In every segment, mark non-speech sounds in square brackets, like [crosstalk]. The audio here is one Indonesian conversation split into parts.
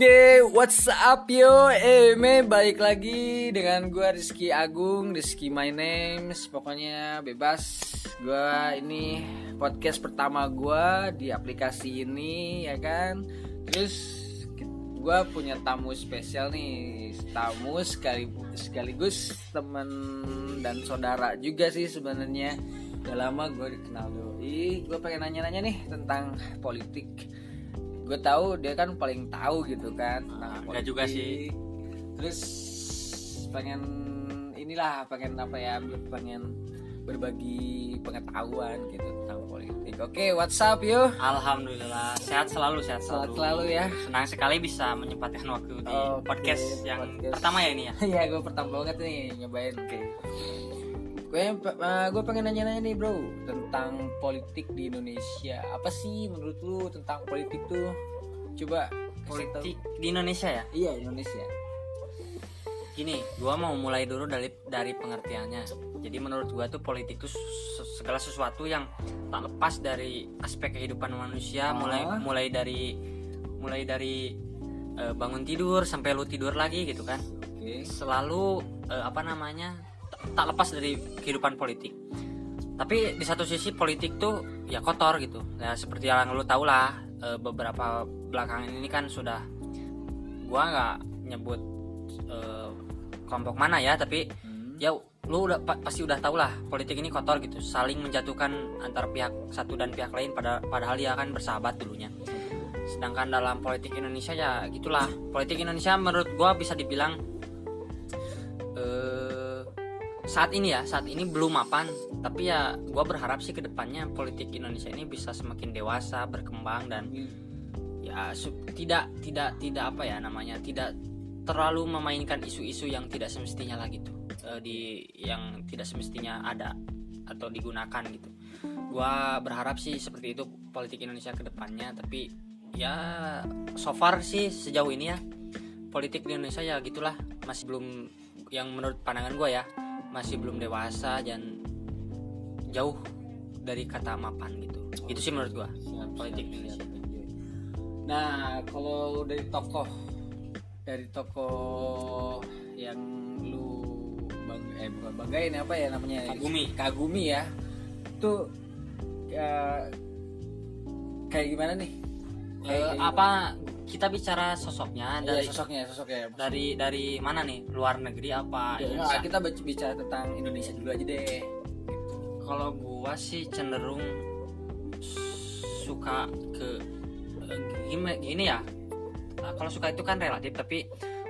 Oke, what's up yo? Eh, me balik lagi dengan gue Rizky Agung, Rizky my name. Pokoknya bebas. Gue ini podcast pertama gue di aplikasi ini, ya kan. Terus gue punya tamu spesial nih, tamu sekaligus, sekaligus teman dan saudara juga sih sebenarnya. Udah lama gue dikenal doi. Gue pengen nanya-nanya nih tentang politik gue tahu dia kan paling tahu gitu kan tentang enggak juga sih. terus pengen inilah pengen apa ya pengen berbagi pengetahuan gitu tentang politik oke what's up yo Alhamdulillah sehat selalu sehat Sehat selalu. selalu ya. Senang sekali bisa menyempatkan waktu di Oke, podcast yang podcast. pertama ya ini ya. [laughs] ya gue pertama banget nih nyobain oke gue gue pengen nanya-nanya nih bro tentang politik di Indonesia apa sih menurut lu tentang politik tuh coba Politik di Indonesia ya. iya Indonesia Gini, gua mau mulai dulu dari dari pengertiannya. Jadi menurut gua tuh politik itu se- segala sesuatu yang tak lepas dari aspek kehidupan manusia, Ah. mulai mulai dari mulai dari eh, bangun tidur sampai lu tidur lagi gitu kan. oke selalu eh, apa namanya tak, lepas dari kehidupan politik. Tapi di satu sisi politik tuh ya kotor gitu. Ya seperti yang lu tau lah eh, beberapa belakangan ini kan sudah gua nggak nyebut eh, kelompok mana ya tapi Hmm. ya lu udah pa- pasti udah tau lah politik ini kotor gitu. Saling menjatuhkan antar pihak satu dan pihak lain pada padahal dia kan bersahabat dulunya. Sedangkan dalam politik Indonesia ya gitulah. Politik Indonesia menurut gua bisa dibilang saat ini ya saat ini belum mapan. Tapi ya gua berharap sih ke depannya politik Indonesia ini bisa semakin dewasa berkembang dan ya su- tidak tidak tidak apa ya namanya tidak terlalu memainkan isu-isu yang tidak semestinya lah gitu. Eh, di yang tidak semestinya ada atau digunakan gitu. Gua berharap sih seperti itu politik Indonesia ke depannya tapi ya so far sih sejauh ini ya politik di Indonesia ya gitulah. Masih belum yang menurut pandangan gua ya masih belum dewasa dan jauh dari kata mapan gitu itu sih menurut gua Siap, politik siap, Indonesia. siap. Nah, kalau dari tokoh dari tokoh yang lu bang eh bukan banggain apa ya namanya? Kagumi. Kagumi ya. Itu ya, kayak gimana nih? Eh, Kayak- kayak apa kita bicara sosoknya dari Iya, sosoknya, sosoknya. dari dari mana nih luar negeri apa Ya, Indonesia? kita bicara tentang Indonesia dulu aja deh. kalau gua sih cenderung suka ke eh, gini, gini ya Nah, kalau suka itu kan relatif tapi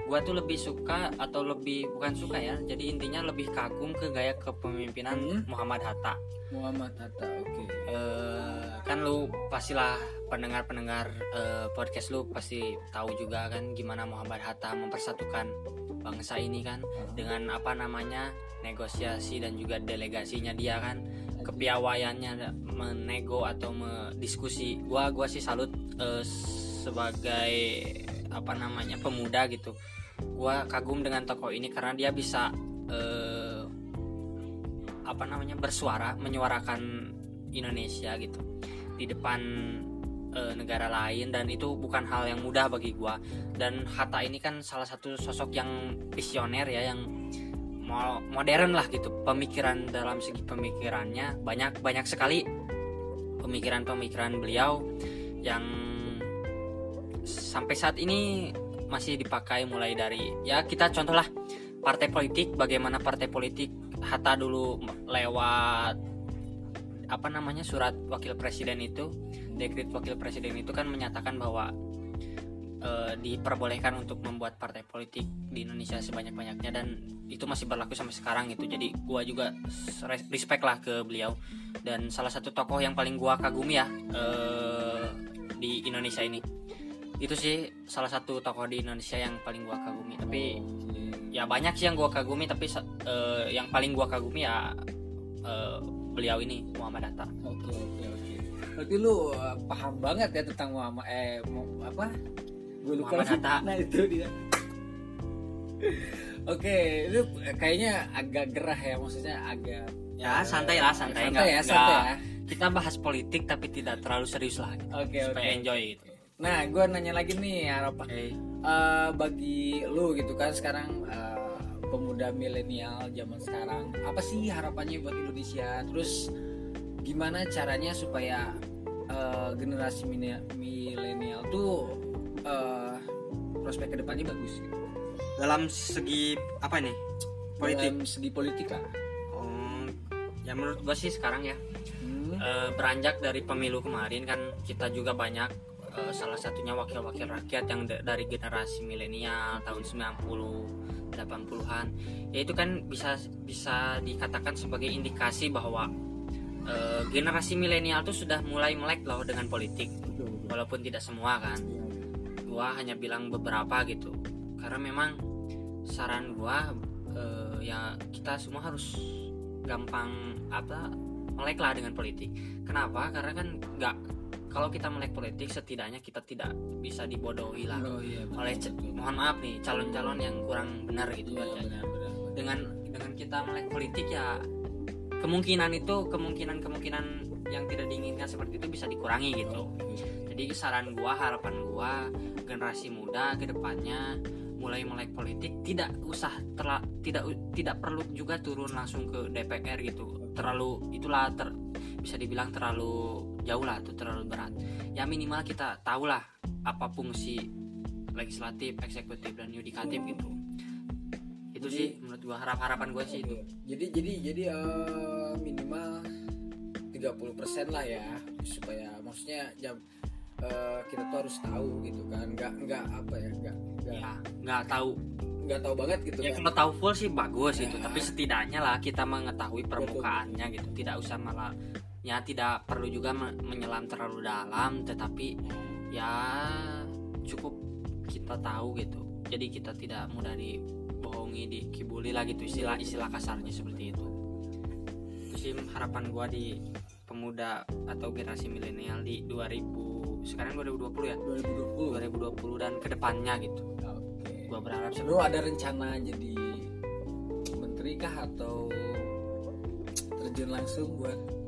gua tuh lebih suka atau lebih bukan suka ya jadi intinya lebih kagum ke gaya kepemimpinan Hmm. Muhammad Hatta Muhammad Hatta, oke. Eh, kan lu pastilah pendengar-pendengar eh, podcast lu pasti tahu juga kan gimana Muhammad Hatta mempersatukan bangsa ini kan dengan apa namanya negosiasi dan juga delegasinya dia kan. Kepiawaiannya menego atau mendiskusi. Gua gua sih salut eh, sebagai apa namanya pemuda gitu. Gua kagum dengan tokoh ini karena dia bisa eh, apa namanya bersuara menyuarakan Indonesia gitu di depan eh, negara lain dan itu bukan hal yang mudah bagi gua. Dan Hatta ini kan salah satu sosok yang visioner ya yang mo- modern lah gitu. Pemikiran dalam segi pemikirannya banyak banyak sekali. Pemikiran-pemikiran beliau yang sampai saat ini masih dipakai mulai dari ya kita contohlah partai politik bagaimana partai politik Hatta dulu lewat apa namanya surat wakil presiden itu dekret wakil presiden itu kan menyatakan bahwa eh, diperbolehkan untuk membuat partai politik di Indonesia sebanyak-banyaknya dan itu masih berlaku sampai sekarang gitu. Jadi gua juga res- respect lah ke beliau. Dan salah satu tokoh yang paling gua kagumi ya eh, di Indonesia ini. Itu sih salah satu tokoh di Indonesia yang paling gua kagumi. Tapi ya banyak sih yang gua kagumi tapi eh, yang paling gua kagumi ya eh, beliau ini Muhammad Hatta Oke oke oke. Berarti lu uh, paham banget ya tentang Muhammad eh apa? Gue lupa. Muhammad. Hatta. Nah itu dia. Oke, itu kayaknya agak gerah ya maksudnya agak ya santai lah santai santai ya, santai ya. kita bahas politik tapi tidak terlalu serius lah gitu. Oke oke. supaya enjoy gitu nah gue nanya lagi nih harapan Oke. eh, bagi lu gitu kan sekarang eh, pemuda milenial zaman sekarang apa sih harapannya buat Indonesia terus gimana caranya supaya eh, generasi milenial tuh eh, prospek ke depannya bagus gitu Dalam segi apa nih? Politik. dalam segi politik lah Oh, ya menurut gua sih sekarang ya Hmm. eh, beranjak dari pemilu kemarin kan kita juga banyak salah satunya wakil-wakil rakyat yang da- dari generasi milenial tahun 90 80-an ya itu kan bisa bisa dikatakan sebagai indikasi bahwa eh, generasi milenial tuh sudah mulai melek loh dengan politik. Betul, betul. walaupun tidak semua kan. Gua hanya bilang beberapa gitu. Karena memang saran gua eh, ya kita semua harus gampang apa melek lah dengan politik. Kenapa? Karena kan nggak kalau kita melek politik setidaknya kita tidak bisa dibodohi lah Oh, iya, betul, oleh betul. mohon maaf nih calon-calon yang kurang benar gitu Iya, benar, benar. dengan dengan kita melek politik ya kemungkinan itu kemungkinan kemungkinan yang tidak diinginkan seperti itu bisa dikurangi gitu Oke. jadi saran gua harapan gua generasi muda ke depannya mulai melek politik tidak usah terla- tidak tidak perlu juga turun langsung ke DPR gitu terlalu itulah ter, bisa dibilang terlalu jauh lah itu terlalu berat. Ya minimal kita tahulah apa fungsi legislatif eksekutif dan yudikatif gitu. Itu Jadi- sih menurut gua harap harapan gua sih itu. Jadi jadi jadi eh, minimal 30% lah ya supaya maksudnya jam eh, kita tuh harus tahu gitu kan. Nggak nggak apa ya nggak nggak ya nggak tahu. Nggak tahu banget gitu ya kan. kalau tahu full sih bagus itu Ya. tapi setidaknya lah kita mengetahui permukaannya gitu. Tidak usah malah ya tidak perlu juga me- menyelam terlalu dalam tetapi ya cukup kita tahu gitu. Jadi kita tidak mudah dibohongi dikibuli lah gitu istilah istilah kasarnya seperti itu. Itu sih harapan gua di pemuda atau generasi milenial di 2000 sekarang 2020 ya? 2020 2020 dan ke depannya gitu. Oke. Gua berharap lu ada rencana jadi menteri kah atau terjun langsung buat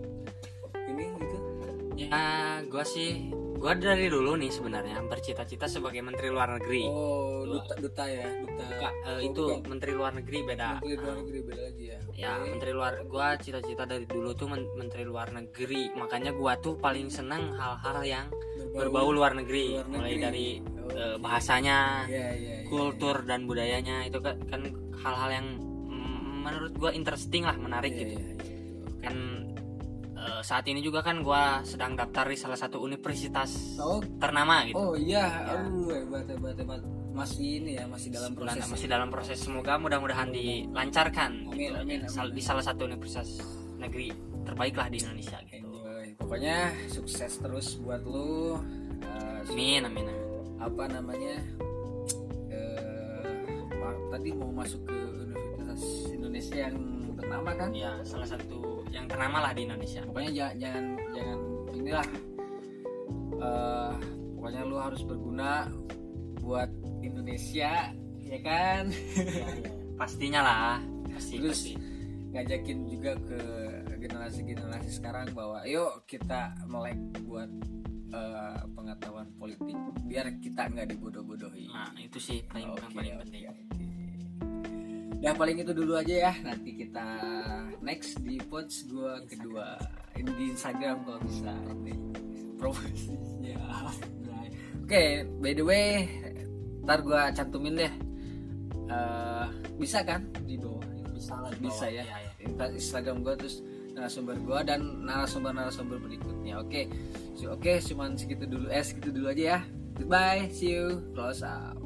Ya, gua sih, gua dari dulu nih sebenarnya bercita-cita sebagai menteri luar negeri. oh duta duta ya duta Bukan, eh, Oh, itu bukan. menteri luar negeri beda. menteri luar negeri beda lagi ya Ya, menteri luar, gua cita-cita dari dulu tuh men- menteri luar negeri. Makanya gua tuh paling senang hal-hal yang berbau luar negeri, luar mulai negeri. dari Oke. eh, bahasanya, Iya, iya, iya. kultur dan budayanya itu kan, kan hal-hal yang mm, menurut gua interesting lah, menarik Iya, gitu. iya, iya. Kan eh, saat ini juga kan gua sedang daftar di salah satu universitas Oh, ternama gitu. oh iya, Ya. aduh hebat hebat hebat. Masih ini ya, masih dalam Bulan- proses. masih dalam proses semoga mudah-mudahan dilancarkan Amin, gitu. amin, Sal- amin. di salah satu universitas negeri terbaik lah di Indonesia gitu Enjoy. Pokoknya sukses terus buat lu. Eh, amin amin amin apa namanya? eh tadi mau masuk ke Universitas Indonesia yang ternama kan? ya salah satu yang ternama lah di Indonesia Pokoknya jangan jangan jangan inilah. eh pokoknya lu harus berguna buat Indonesia, ya kan? [laughs] pastinya lah pasti Terus pasti ngajakin juga ke generasi-generasi sekarang bahwa yuk kita melek buat eh, pengetahuan politik biar kita nggak dibodoh-bodohi. nah itu sih paling yang paling oke, penting Ya paling itu dulu aja ya. Nanti kita next di pods gua kedua ini di Instagram kalau bisa ini promosinya. Oke, by the way, ntar gua cantumin deh. Eh, bisa kan di bawah? bisa lah Bisa ya. ya, ya. Insta- Instagram gua terus narasumber gua dan narasumber-narasumber berikutnya. Oke. So, Oke, cuman segitu dulu. Eh, segitu dulu aja ya. Goodbye. See you. Close out.